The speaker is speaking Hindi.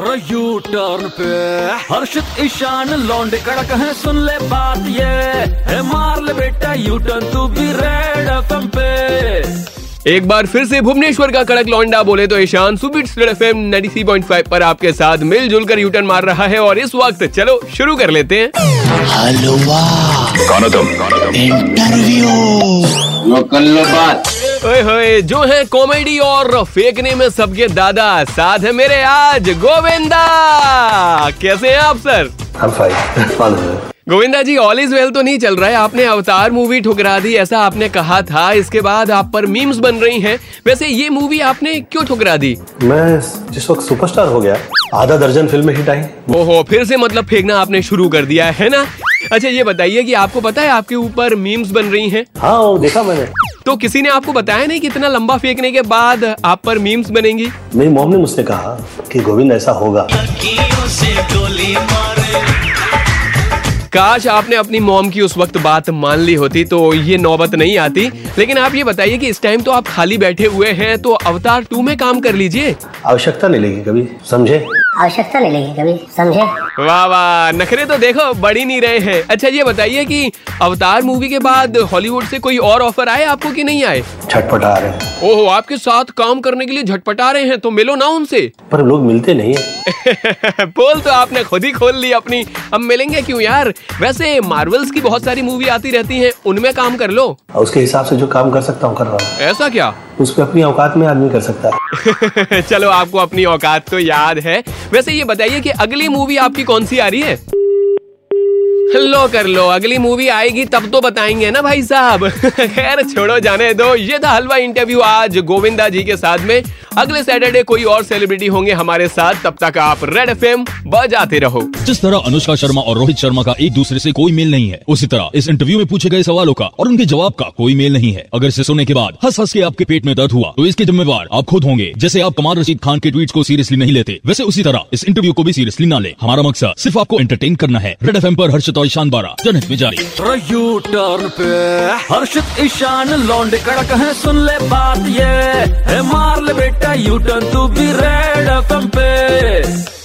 यू टर्न पे। हर्षित ईशान लौंडे कड़क है सुन ले बात ये। है मार ले बेटा यू टर्न तू भी रेड एफएम पे। एक बार फिर से भुवनेश्वर का कड़क लौंडा बोले तो ईशान सुबह एफ़ एम फाइव पर आपके साथ मिलजुल कर यूटर्न मार रहा है और इस वक्त चलो शुरू कर लेते हैं। हलवा। कौन तुम? इंटरव्यू यो कर लो बात। ओए होए जो है कॉमेडी और फेंकने में सबके दादा साथ है मेरे आज गोविंदा! कैसे हैं आप sir I'm fine. Govinda ji all is well तो नहीं चल रहा है। आपने अवतार मूवी ठुकरा दी ऐसा आपने कहा था। इसके बाद आप पर मीम्स बन रही हैं। वैसे ये मूवी आपने क्यों ठुकरा दी? मैं जिस वक्त सुपरस्टार हो गया आधा दर्जन फ़िल्म हिट आई। ओहो फिर से मतलब फेंकना आपने शुरू कर दिया है ना? अच्छा ये बताइए कि आपको पता है आपके ऊपर मीम्स बन रही हैं? हाँ देखा मैंने। तो किसी ने आपको बताया नहीं कि इतना लंबा फेंकने के बाद आप पर मीम्स बनेंगी? मेरी मॉम ने मुझसे कहा कि गोविंद ऐसा होगा। काश आपने अपनी मॉम की उस वक्त बात मान ली होती तो ये नौबत नहीं आती। लेकिन आप ये बताइए कि इस टाइम तो आप खाली बैठे हुए हैं तो अवतार टू में काम कर लीजिए। आवश्यकता नहीं लेगी कभी समझे? आवश्यकता नहीं लगी कभी समझे? वाह वाह नखरे तो देखो बढ़ी नहीं रहे हैं। अच्छा ये बताइए कि अवतार मूवी के बाद हॉलीवुड से कोई और ऑफ़र आए आपको कि नहीं आए? छटपटा रहे हैं। ओहो आपके साथ काम करने के लिए झटपटा रहे हैं तो मिलो ना उनसे। पर लोग मिलते नहीं है। बोल तो आपने खुद ही खोल ली अपनी। अब मिलेंगे क्यों यार? वैसे मार्वल्स की बहुत सारी मूवी आती रहती हैं उनमें काम कर लो। उसके हिसाब से जो काम कर सकता हूँ कर रहा हूँ। ऐसा क्या? उस पर अपनी औकात में आदमी कर सकता है। चलो आपको अपनी औकात तो याद है। वैसे ये बताइए कि अगली मूवी आपकी कौन सी आ रही है? लो कर लो, अगली मूवी आएगी, तब तो बताएँगे ना भाई साहब। खैर, छोड़ो, जाने दो। ये था हलवा इंटरव्यू आज गोविंदा जी के साथ में। अगले सैटरडे कोई और सेलिब्रिटी होंगे हमारे साथ तब तक आप रेड एफ़ एम बजाते रहो। जिस तरह अनुष्का शर्मा और रोहित शर्मा का एक दूसरे से कोई मेल नहीं है उसी तरह इस इंटरव्यू में पूछे गए सवालों का और उनके जवाब का कोई मेल नहीं है। अगर इसे सुनने के बाद हंस हंस के आपके पेट में दर्द हुआ तो इसके जिम्मेवार आप खुद होंगे। जैसे आप कमाल रशीद खान के ट्वीट को सीरियसली नहीं लेते वैसे उसी तरह इस इंटरव्यू को भी सीरियसली ना ले। हमारा मकसद सिर्फ़ आपको एंटरटेन करना है। रेड एफ़ पर हर्षित और ईशान बारा जनहित में जारी। यू टर्न पे हर्षित ईशान लौंडे कड़क है सुन ले बात ये। है मार ले बेटा यू टर्न